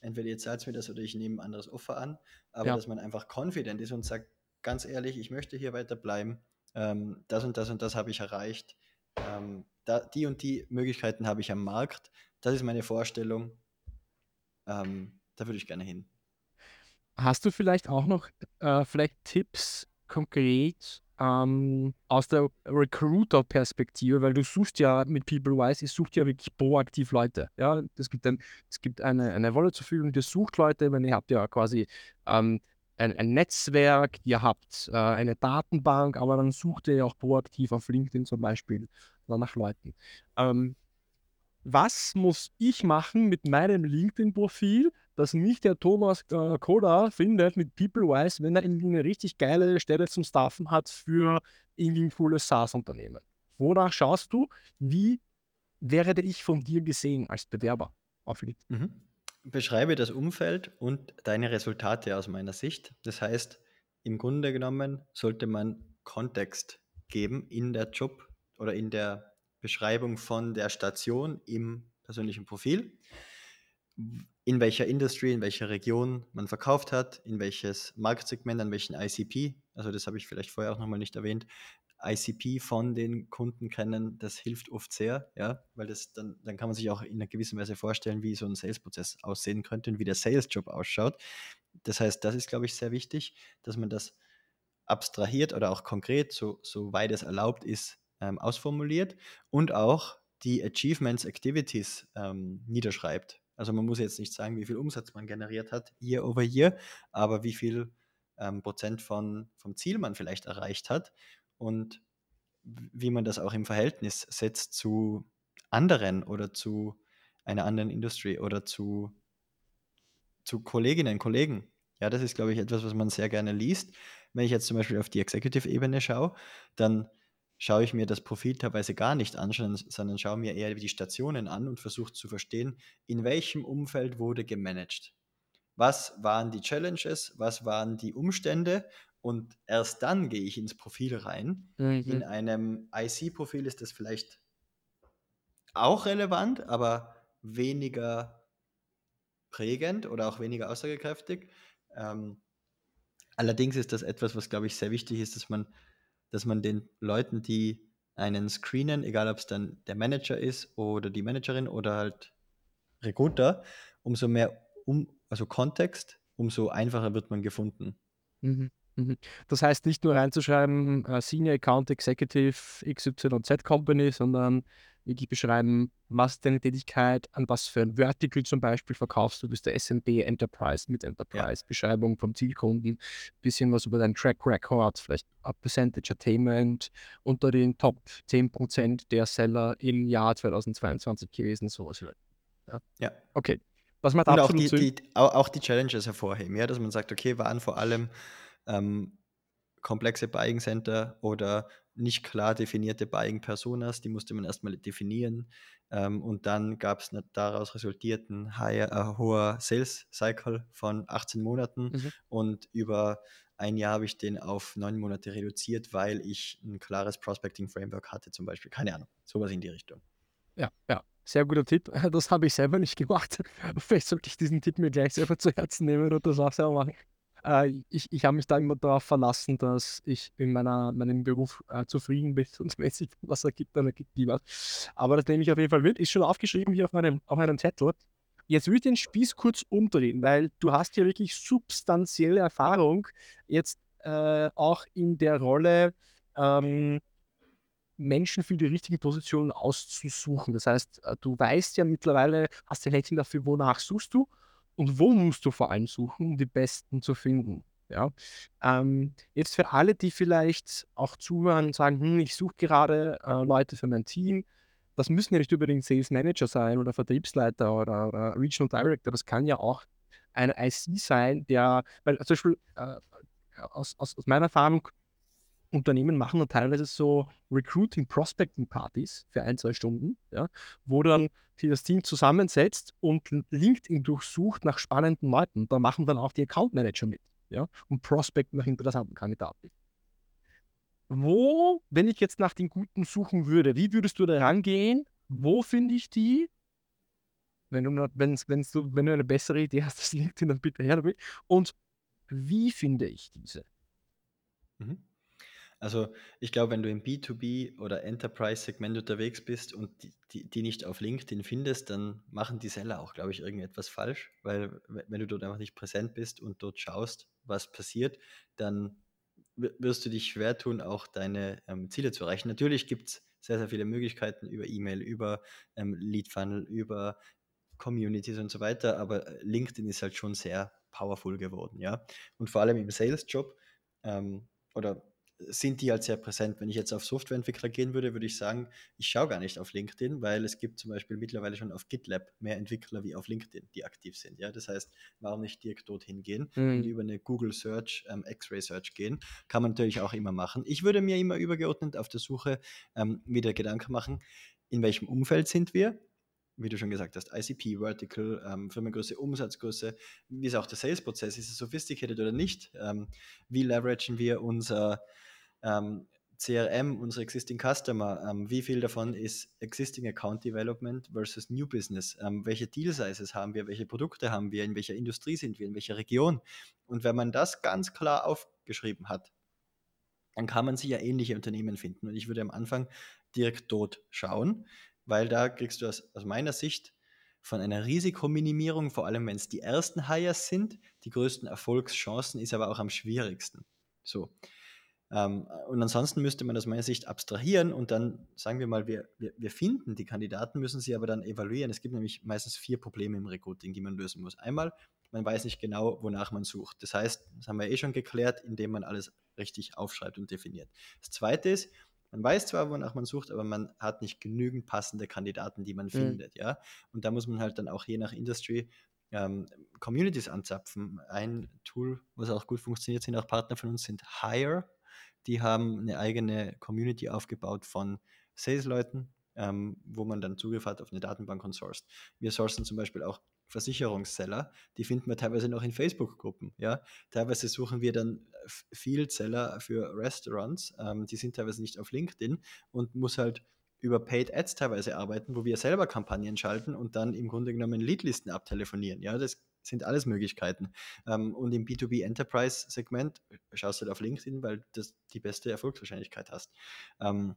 entweder ihr zahlt mir das oder ich nehme ein anderes Offer an, aber ja. dass man einfach confident ist und sagt, ganz ehrlich, ich möchte hier weiter bleiben, ähm, das und das und das habe ich erreicht, ähm, da, die und die Möglichkeiten habe ich am Markt, das ist meine Vorstellung, ähm, da würde ich gerne hin. Hast du vielleicht auch noch äh, vielleicht Tipps konkret ähm, aus der Recruiter-Perspektive, weil du suchst ja mit PeopleWise, ich sucht ja wirklich proaktiv Leute. Ja, es gibt, ein, es gibt eine, eine Wolle zur Verfügung, die sucht Leute, wenn ihr habt ja quasi ähm, ein, ein, Netzwerk, ihr habt äh, eine Datenbank, aber dann sucht ihr ja auch proaktiv auf LinkedIn zum Beispiel nach Leuten. Ähm, was muss ich machen mit meinem LinkedIn-Profil, dass mich der Thomas äh, Koda findet mit PeopleWise, wenn er eine richtig geile Stelle zum Staffen hat für irgendwie ein cooles SaaS-Unternehmen? Wonach schaust du? Wie werde ich von dir gesehen als Bewerber auf? Mhm. Beschreibe das Umfeld und deine Resultate aus meiner Sicht. Das heißt, im Grunde genommen sollte man Kontext geben in der Job oder in der Beschreibung von der Station im persönlichen Profil, in welcher Industrie, in welcher Region man verkauft hat, in welches Marktsegment, an welchen ICP, also das habe ich vielleicht vorher auch nochmal nicht erwähnt, ICP von den Kunden kennen, das hilft oft sehr, ja, weil das dann, dann kann man sich auch in einer gewissen Weise vorstellen, wie so ein Sales-Prozess aussehen könnte und wie der Sales-Job ausschaut. Das heißt, das ist, glaube ich, sehr wichtig, dass man das abstrahiert oder auch konkret, so, so weit es erlaubt ist, ähm, ausformuliert und auch die Achievements, Activities ähm, niederschreibt. Also man muss jetzt nicht sagen, wie viel Umsatz man generiert hat, year over year, aber wie viel ähm, Prozent von, vom Ziel man vielleicht erreicht hat und wie man das auch im Verhältnis setzt zu anderen oder zu einer anderen Industrie oder zu, zu Kolleginnen Kollegen. Ja, das ist, glaube ich, etwas, was man sehr gerne liest. Wenn ich jetzt zum Beispiel auf die Executive-Ebene schaue, dann schaue ich mir das Profil teilweise gar nicht an, sondern schaue mir eher die Stationen an und versuche zu verstehen, in welchem Umfeld wurde gemanagt. Was waren die Challenges, was waren die Umstände und erst dann gehe ich ins Profil rein. Mhm. In einem IC-Profil ist das vielleicht auch relevant, aber weniger prägend oder auch weniger aussagekräftig. Ähm, allerdings ist das etwas, was, glaube ich, sehr wichtig ist, dass man dass man den Leuten, die einen screenen, egal ob es dann der Manager ist oder die Managerin oder halt Recruiter, umso mehr um, also Kontext, umso einfacher wird man gefunden. Mhm. Mhm. Das heißt nicht nur reinzuschreiben, uh, Senior Account Executive XYZ Company, sondern wirklich beschreiben, was deine Tätigkeit, an was für ein Vertical zum Beispiel verkaufst du, bist der SMB Enterprise mit Enterprise, ja. Beschreibung vom Zielkunden, bisschen was über deinen Track Record, vielleicht ein Percentage Attainment unter den Top 10% der Seller im Jahr 2022 gewesen, sowas. Ja. ja. Okay. Was macht Und auch die, die, auch die Challenges hervorheben, ja, dass man sagt, okay, waren vor allem ähm, komplexe Buying Center oder nicht klar definierte Buying Personas, die musste man erstmal definieren. Ähm, und dann gab es daraus resultierten higher, äh, hoher Sales Cycle von 18 Monaten mhm. und über ein Jahr habe ich den auf neun Monate reduziert, weil ich ein klares Prospecting Framework hatte, zum Beispiel. Keine Ahnung, sowas in die Richtung. Ja, ja. Sehr guter Tipp. Das habe ich selber nicht gemacht. Vielleicht sollte ich diesen Tipp mir gleich selber zu Herzen nehmen und das auch selber machen. Äh, ich ich habe mich da immer darauf verlassen, dass ich in meiner, meinem Beruf äh, zufrieden bin und wenn sich was ergibt, dann ergibt die was. Aber das nehme ich auf jeden Fall mit. Ist schon aufgeschrieben hier auf meinem, auf meinem Zettel. Jetzt würde ich den Spieß kurz umdrehen, weil du hast ja wirklich substanzielle Erfahrung jetzt äh, auch in der Rolle, ähm, Menschen für die richtigen Positionen auszusuchen. Das heißt, äh, du weißt ja mittlerweile, hast ein Händchen dafür, wonach suchst du und wo musst du vor allem suchen, um die Besten zu finden. Ja. Ähm, jetzt für alle, die vielleicht auch zuhören und sagen, hm, ich suche gerade äh, Leute für mein Team, das müssen ja nicht unbedingt Sales Manager sein oder Vertriebsleiter oder, oder Regional Director, das kann ja auch ein IC sein, der, weil zum Beispiel äh, aus, aus, aus meiner Erfahrung Unternehmen machen dann teilweise so Recruiting-Prospecting-Partys für ein, zwei Stunden, ja, wo dann sich das Team zusammensetzt und LinkedIn durchsucht nach spannenden Leuten. Da machen dann auch die Account Manager mit ja, und prospecten nach interessanten Kandidaten. Wo, wenn ich jetzt nach den Guten suchen würde, wie würdest du da rangehen? Wo finde ich die? Wenn du, wenn's, wenn's du, wenn du eine bessere Idee hast, das LinkedIn, dann bitte her damit. Und wie finde ich diese? Mhm. Also ich glaube, wenn du im B2B oder Enterprise-Segment unterwegs bist und die, die, die, nicht auf LinkedIn findest, dann machen die Seller auch, glaube ich, irgendetwas falsch, weil wenn du dort einfach nicht präsent bist und dort schaust, was passiert, dann wirst du dich schwer tun, auch deine ähm, Ziele zu erreichen. Natürlich gibt es sehr, sehr viele Möglichkeiten über E-Mail, über ähm, Lead Funnel, über Communities und so weiter, aber LinkedIn ist halt schon sehr powerful geworden, ja. Und vor allem im Sales-Job ähm, oder sind die halt sehr präsent. Wenn ich jetzt auf Softwareentwickler gehen würde, würde ich sagen, ich schaue gar nicht auf LinkedIn, weil es gibt zum Beispiel mittlerweile schon auf GitLab mehr Entwickler wie auf LinkedIn, die aktiv sind. Ja, das heißt, warum nicht direkt dorthin gehen mhm. und über eine Google Search, ähm, X-Ray Search gehen, kann man natürlich auch immer machen. Ich würde mir immer übergeordnet auf der Suche ähm, wieder Gedanken machen, in welchem Umfeld sind wir, wie du schon gesagt hast, ICP, Vertical, ähm, Firmengröße, Umsatzgröße, wie ist auch der Sales-Prozess, ist es sophisticated oder nicht? Ähm, wie leveragen wir unser ähm, CRM, unsere Existing Customer, ähm, wie viel davon ist Existing Account Development versus New Business? Ähm, welche Deal Sizes haben wir? Welche Produkte haben wir? In welcher Industrie sind wir? In welcher Region? Und wenn man das ganz klar aufgeschrieben hat, dann kann man sich ja ähnliche Unternehmen finden. Und ich würde am Anfang direkt dort schauen, weil da kriegst du aus, aus meiner Sicht von einer Risikominimierung, vor allem wenn es die ersten Hires sind, die größten Erfolgschancen, ist aber auch am schwierigsten. So. Ähm, und ansonsten müsste man aus meiner Sicht abstrahieren und dann sagen wir mal, wir, wir, wir finden die Kandidaten, müssen sie aber dann evaluieren. Es gibt nämlich meistens vier Probleme im Recruiting, die man lösen muss. Einmal, man weiß nicht genau, wonach man sucht. Das heißt, das haben wir eh schon geklärt, indem man alles richtig aufschreibt und definiert. Das zweite ist, man weiß zwar, wonach man sucht, aber man hat nicht genügend passende Kandidaten, die man mhm. findet, ja. Und da muss man halt dann auch je nach Industry ähm, Communities anzapfen. Ein Tool, was auch gut funktioniert, sind auch Partner von uns, sind Hire die haben eine eigene Community aufgebaut von Sales-Leuten, ähm, wo man dann Zugriff hat auf eine Datenbank und sourced. Wir sourcen zum Beispiel auch Versicherungsseller, die finden wir teilweise noch in Facebook-Gruppen. Ja? Teilweise suchen wir dann Field-Seller für Restaurants, ähm, die sind teilweise nicht auf LinkedIn und muss halt über Paid Ads teilweise arbeiten, wo wir selber Kampagnen schalten und dann im Grunde genommen Leadlisten abtelefonieren. Ja, das sind alles Möglichkeiten. Ähm, und im B2B Enterprise Segment schaust du halt auf LinkedIn, weil du die beste Erfolgswahrscheinlichkeit hast. Ähm,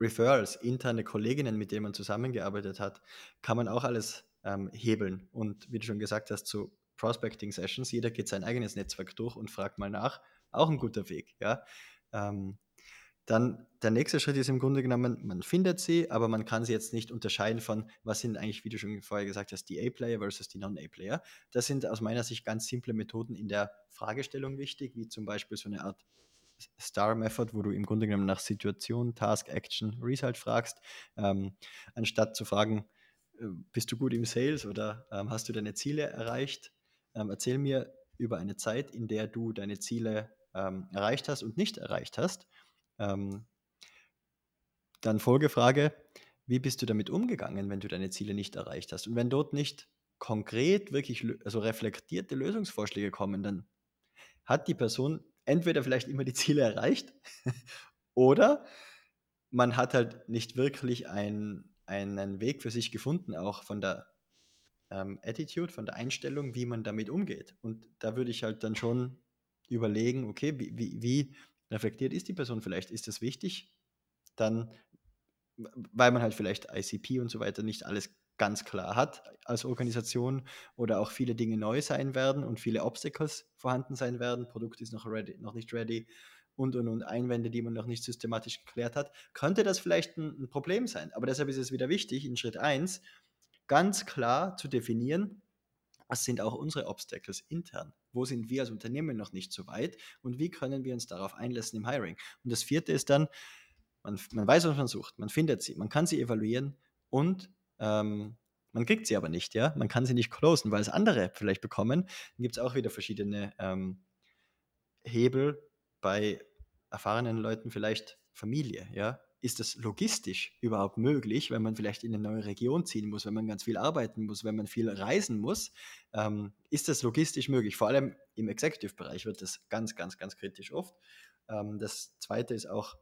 Referrals, interne Kolleginnen, mit denen man zusammengearbeitet hat, kann man auch alles ähm, hebeln. Und wie du schon gesagt hast, zu Prospecting Sessions, jeder geht sein eigenes Netzwerk durch und fragt mal nach. Auch ein guter Weg. Ja? Ähm, dann der nächste Schritt ist im Grunde genommen, man findet sie, aber man kann sie jetzt nicht unterscheiden von, was sind eigentlich, wie du schon vorher gesagt hast, die A-Player versus die Non-A-Player. Das sind aus meiner Sicht ganz simple Methoden in der Fragestellung wichtig, wie zum Beispiel so eine Art Star-Method, wo du im Grunde genommen nach Situation, Task, Action, Result fragst, ähm, anstatt zu fragen, bist du gut im Sales oder ähm, hast du deine Ziele erreicht? Ähm, erzähl mir über eine Zeit, in der du deine Ziele ähm, erreicht hast und nicht erreicht hast. Ähm, dann Folgefrage, wie bist du damit umgegangen, wenn du deine Ziele nicht erreicht hast? Und wenn dort nicht konkret, wirklich also reflektierte Lösungsvorschläge kommen, dann hat die Person entweder vielleicht immer die Ziele erreicht oder man hat halt nicht wirklich ein, einen Weg für sich gefunden, auch von der ähm, Attitude, von der Einstellung, wie man damit umgeht. Und da würde ich halt dann schon überlegen, okay, wie, wie, wie reflektiert ist die Person vielleicht? Ist das wichtig? Dann, weil man halt vielleicht ICP und so weiter nicht alles ganz klar hat als Organisation oder auch viele Dinge neu sein werden und viele Obstacles vorhanden sein werden. Produkt ist noch, ready, noch nicht ready und, und, und Einwände, die man noch nicht systematisch geklärt hat, könnte das vielleicht ein, ein Problem sein. Aber deshalb ist es wieder wichtig, in Schritt 1 ganz klar zu definieren, was sind auch unsere Obstacles intern? Wo sind wir als Unternehmen noch nicht so weit? Und wie können wir uns darauf einlassen im Hiring? Und das vierte ist dann, man, man weiß, was man sucht, man findet sie, man kann sie evaluieren und ähm, man kriegt sie aber nicht, ja. Man kann sie nicht closen, weil es andere vielleicht bekommen. Dann gibt es auch wieder verschiedene ähm, Hebel bei erfahrenen Leuten, vielleicht Familie, ja. Ist das logistisch überhaupt möglich, wenn man vielleicht in eine neue Region ziehen muss, wenn man ganz viel arbeiten muss, wenn man viel reisen muss? Ähm, ist das logistisch möglich? Vor allem im Executive-Bereich wird das ganz, ganz, ganz kritisch oft. Ähm, das zweite ist auch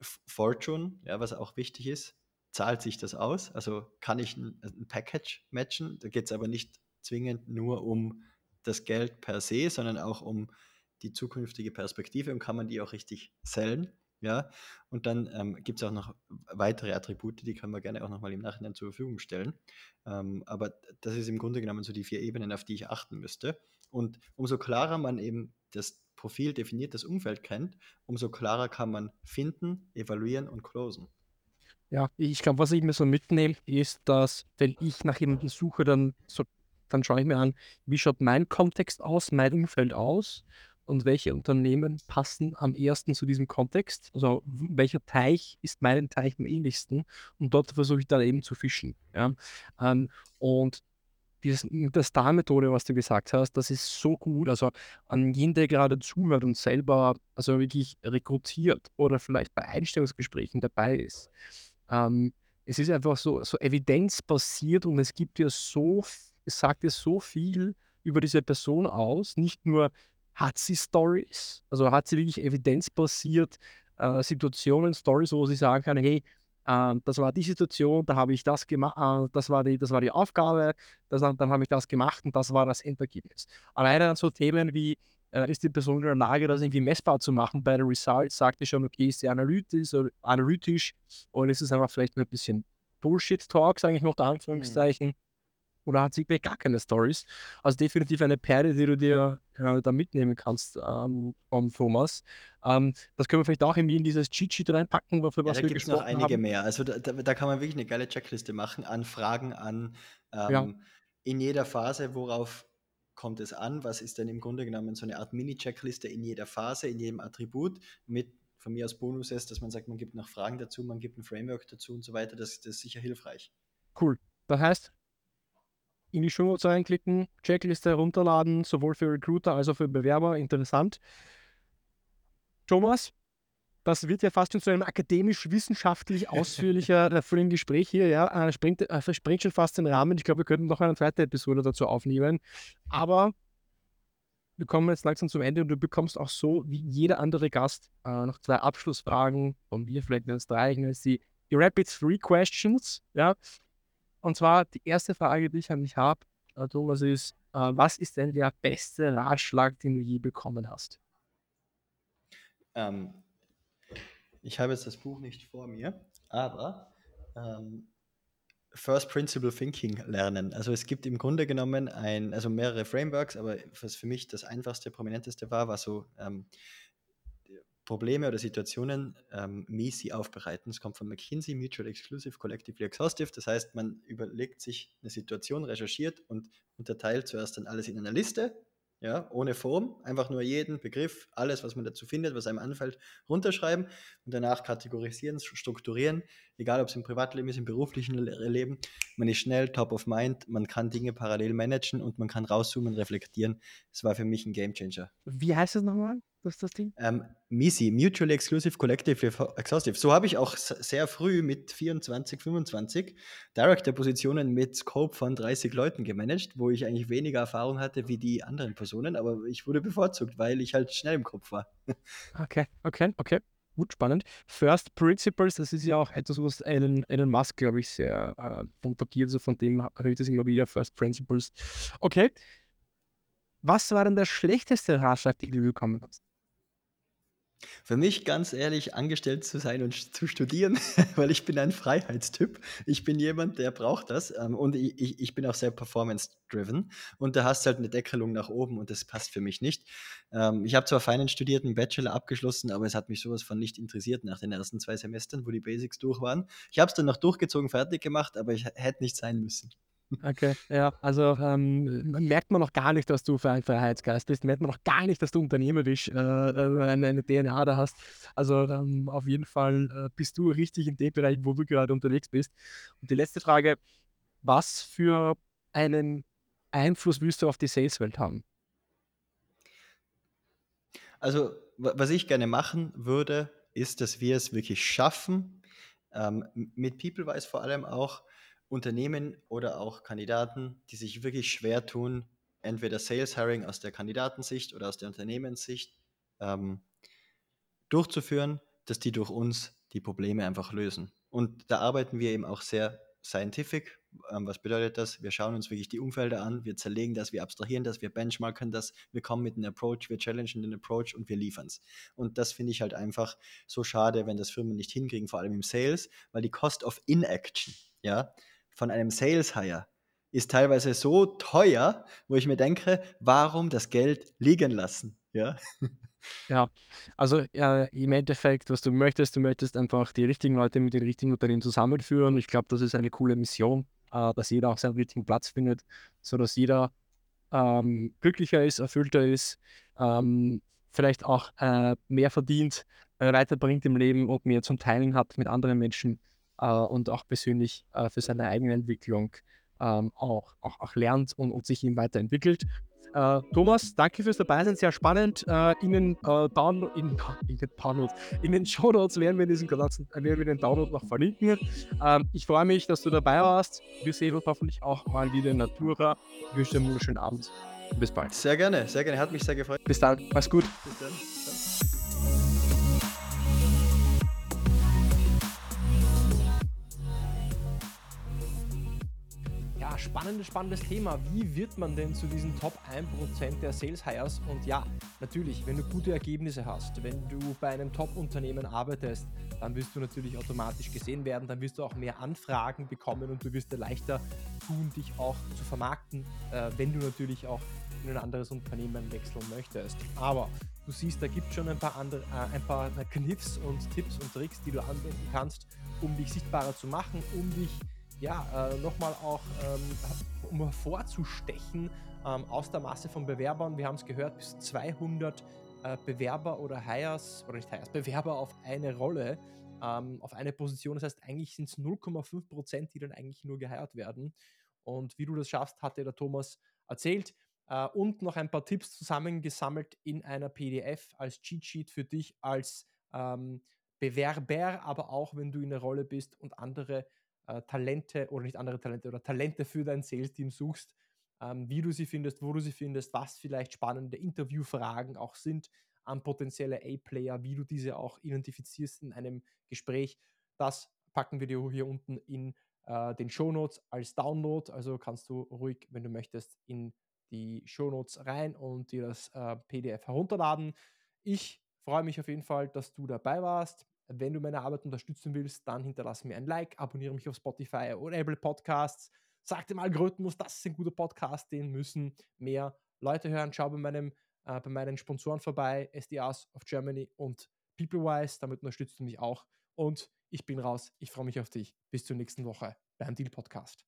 Fortune, ja, was auch wichtig ist zahlt sich das aus? Also kann ich ein, ein Package matchen? Da geht es aber nicht zwingend nur um das Geld per se, sondern auch um die zukünftige Perspektive und kann man die auch richtig sellen. Ja, und dann ähm, gibt es auch noch weitere Attribute, die können wir gerne auch nochmal im Nachhinein zur Verfügung stellen. Ähm, aber das ist im Grunde genommen so die vier Ebenen, auf die ich achten müsste. Und umso klarer man eben das Profil definiert, das Umfeld kennt, umso klarer kann man finden, evaluieren und closen. Ja, ich glaube, was ich mir so mitnehme, ist, dass wenn ich nach jemandem suche, dann, so, dann schaue ich mir an, wie schaut mein Kontext aus, mein Umfeld aus und welche Unternehmen passen am ersten zu diesem Kontext. Also welcher Teich ist meinem Teich am ähnlichsten und dort versuche ich dann eben zu fischen. Ja? Ähm, und dieses, das Star-Methode, was du gesagt hast, das ist so gut. Also an jeden, der gerade zuhört und selber also wirklich rekrutiert oder vielleicht bei Einstellungsgesprächen dabei ist, ähm, es ist einfach so, so evidenzbasiert und es gibt ja so, es sagt ja so viel über diese Person aus. Nicht nur hat sie Stories, also hat sie wirklich evidenzbasiert äh, Situationen, Stories, wo sie sagen kann, hey, äh, das war die Situation, da habe ich das gemacht, äh, das, war die, das war die Aufgabe, das, dann habe ich das gemacht und das war das Endergebnis. Alleine so Themen wie, äh, ist die Person in der Lage, das irgendwie messbar zu machen bei den Results? Sagt die schon, okay, ist sie analytisch oder, analytisch oder ist es einfach vielleicht ein bisschen Bullshit-Talk, sage ich noch, mhm. Anführungszeichen. Mhm. Oder hat sie gar keine Stories? Also definitiv eine Perle, die du dir äh, da mitnehmen kannst ähm, vom Thomas. Ähm, das können wir vielleicht auch irgendwie in dieses Cheat-Sheet reinpacken, für was ja, da gibt es noch einige haben. mehr. Also da, da, kann man wirklich eine geile Checkliste machen an Fragen an ähm, ja. in jeder Phase, worauf kommt es an? Was ist denn im Grunde genommen so eine Art Mini-Checkliste in jeder Phase, in jedem Attribut mit von mir aus Bonuses, dass man sagt, man gibt noch Fragen dazu, man gibt ein Framework dazu und so weiter. Das, das ist sicher hilfreich. Cool. Das heißt, in die Show Notes reinklicken, Checkliste herunterladen, sowohl für Recruiter als auch für Bewerber. Interessant. Thomas, das wird ja fast schon zu einem akademisch-wissenschaftlich ausführlicher äh, Gespräch hier, ja, äh, springt, äh, springt schon fast den Rahmen. Ich glaube, wir könnten noch eine zweite Episode dazu aufnehmen. Aber wir kommen jetzt langsam zum Ende und du bekommst auch so wie jeder andere Gast äh, noch zwei Abschlussfragen von mir, vielleicht wenn es drei, als die, die Rapid Three Questions, ja. Und zwar die erste Frage, die ich an dich habe, äh, Thomas, ist, äh, was ist denn der beste Ratschlag, den du je bekommen hast? Ähm, ich habe jetzt das Buch nicht vor mir, aber ähm, First Principle Thinking lernen. Also es gibt im Grunde genommen ein, also mehrere Frameworks, aber was für mich das einfachste, prominenteste war, war so ähm, Probleme oder Situationen ähm, MECI aufbereiten. Es kommt von McKinsey, Mutual Exclusive, Collectively Exhaustive. Das heißt, man überlegt sich eine Situation, recherchiert und unterteilt zuerst dann alles in einer Liste, ja, ohne Form, einfach nur jeden Begriff, alles, was man dazu findet, was einem anfällt, runterschreiben und danach kategorisieren, strukturieren, egal ob es im Privatleben ist, im beruflichen Leben. Man ist schnell, top of mind, man kann Dinge parallel managen und man kann rauszoomen, reflektieren. Das war für mich ein Gamechanger. Wie heißt es nochmal? Das ist das Ding? Ähm, MISI, Mutually Exclusive Collectively Exhaustive. So habe ich auch sehr früh mit 24, 25 Director-Positionen mit Scope von 30 Leuten gemanagt, wo ich eigentlich weniger Erfahrung hatte wie die anderen Personen, aber ich wurde bevorzugt, weil ich halt schnell im Kopf war. Okay, okay, okay. Gut, spannend. First Principles, das ist ja auch etwas, was Elon, Elon Musk, glaube ich, sehr äh, propagiert. Also von dem ich das immer wieder, First Principles. Okay. Was war denn der schlechteste Ratschlag, den du bekommen hast? Für mich ganz ehrlich, angestellt zu sein und zu studieren, weil ich bin ein Freiheitstyp. Ich bin jemand, der braucht das ähm, und ich, ich bin auch sehr performance-driven und da hast du halt eine Deckelung nach oben und das passt für mich nicht. Ähm, ich habe zwar Finance studiert, einen Bachelor abgeschlossen, aber es hat mich sowas von nicht interessiert nach den ersten zwei Semestern, wo die Basics durch waren. Ich habe es dann noch durchgezogen, fertig gemacht, aber ich hätte nicht sein müssen. Okay, ja, also ähm, merkt man noch gar nicht, dass du für ein Freiheitsgeist bist, merkt man noch gar nicht, dass du unternehmerisch äh, äh eine, eine, DNA da hast. Also ähm, auf jeden Fall äh, bist du richtig in dem Bereich, wo du gerade unterwegs bist. Und die letzte Frage, was für einen Einfluss willst du auf die Saleswelt haben? Also, was ich gerne machen würde, ist, dass wir es wirklich schaffen, ähm, mit PeopleWise vor allem auch, Unternehmen oder auch Kandidaten, die sich wirklich schwer tun, entweder Sales Hiring aus der Kandidatensicht oder aus der Unternehmenssicht ähm, durchzuführen, dass die durch uns die Probleme einfach lösen. Und da arbeiten wir eben auch sehr scientific. Ähm, was bedeutet das? Wir schauen uns wirklich die Umfelder an, wir zerlegen das, wir abstrahieren das, wir benchmarken das, wir kommen mit einem Approach, wir challengen den Approach und wir liefern es. Und das finde ich halt einfach so schade, wenn das Firmen nicht hinkriegen, vor allem im Sales, weil die Cost of Inaction, ja, von einem Sales Hire ist teilweise so teuer, wo ich mir denke, warum das Geld liegen lassen? Ja. Ja, also ja, im Endeffekt, was du möchtest, du möchtest einfach die richtigen Leute mit den richtigen Unternehmen zusammenführen. Ich glaube, das ist eine coole Mission, äh, dass jeder auch seinen richtigen Platz findet, sodass jeder ähm, glücklicher ist, erfüllter ist, ähm, vielleicht auch äh, mehr verdient, äh, weiterbringt im Leben und mehr zum Teilen hat mit anderen Menschen und auch persönlich äh, für seine eigene Entwicklung ähm, auch, auch, auch lernt und, und sich ihm weiterentwickelt. Uh, Thomas, danke fürs Dabeisein, sehr spannend. Uh, in, den, uh, Download, in, in, den Download, in den Show Notes werden wir diesen ganzen, werden wir den Download noch verlinken. Ähm, ich freue mich, dass du dabei warst. Wir sehen uns hoffentlich auch mal wieder in Natura. Ich wünsche dir einen wunderschönen Abend. Bis bald. Sehr gerne, sehr gerne. Hat mich sehr gefreut. Bis dann. Mach's gut. Bis dann. Spannendes, spannendes Thema. Wie wird man denn zu diesen Top 1% der Sales Hires? Und ja, natürlich, wenn du gute Ergebnisse hast, wenn du bei einem Top-Unternehmen arbeitest, dann wirst du natürlich automatisch gesehen werden, dann wirst du auch mehr Anfragen bekommen und du wirst dir leichter tun, dich auch zu vermarkten, äh, wenn du natürlich auch in ein anderes Unternehmen wechseln möchtest. Aber du siehst, da gibt es schon ein paar, andere, äh, ein paar Kniffs und Tipps und Tricks, die du anwenden kannst, um dich sichtbarer zu machen, um dich ja, äh, nochmal auch, ähm, um hervorzustechen ähm, aus der Masse von Bewerbern. Wir haben es gehört, bis 200 äh, Bewerber oder Hires, oder nicht Hires, Bewerber auf eine Rolle, ähm, auf eine Position. Das heißt, eigentlich sind es 0,5 Prozent, die dann eigentlich nur geheiert werden. Und wie du das schaffst, hat dir der Thomas erzählt. Uh, und noch ein paar Tipps zusammengesammelt in einer PDF als Cheat Sheet für dich als ähm, Bewerber, aber auch wenn du in der Rolle bist und andere äh, Talente oder nicht andere Talente oder Talente für dein Sales-Team suchst, ähm, wie du sie findest, wo du sie findest, was vielleicht spannende Interviewfragen auch sind an potenzielle A-Player, wie du diese auch identifizierst in einem Gespräch. Das packen wir dir hier unten in äh, den Shownotes als Download. Also kannst du ruhig, wenn du möchtest, in die Shownotes rein und dir das äh, PDF herunterladen. Ich freue mich auf jeden Fall, dass du dabei warst. Wenn du meine Arbeit unterstützen willst, dann hinterlasse mir ein Like, abonniere mich auf Spotify oder Apple Podcasts. Sag dem Algorithmus, das ist ein guter Podcast, den müssen mehr Leute hören. Schau bei, meinem, äh, bei meinen Sponsoren vorbei, SDAs of Germany und PeopleWise, damit unterstützt du mich auch. Und ich bin raus. Ich freue mich auf dich. Bis zur nächsten Woche beim Deal Podcast.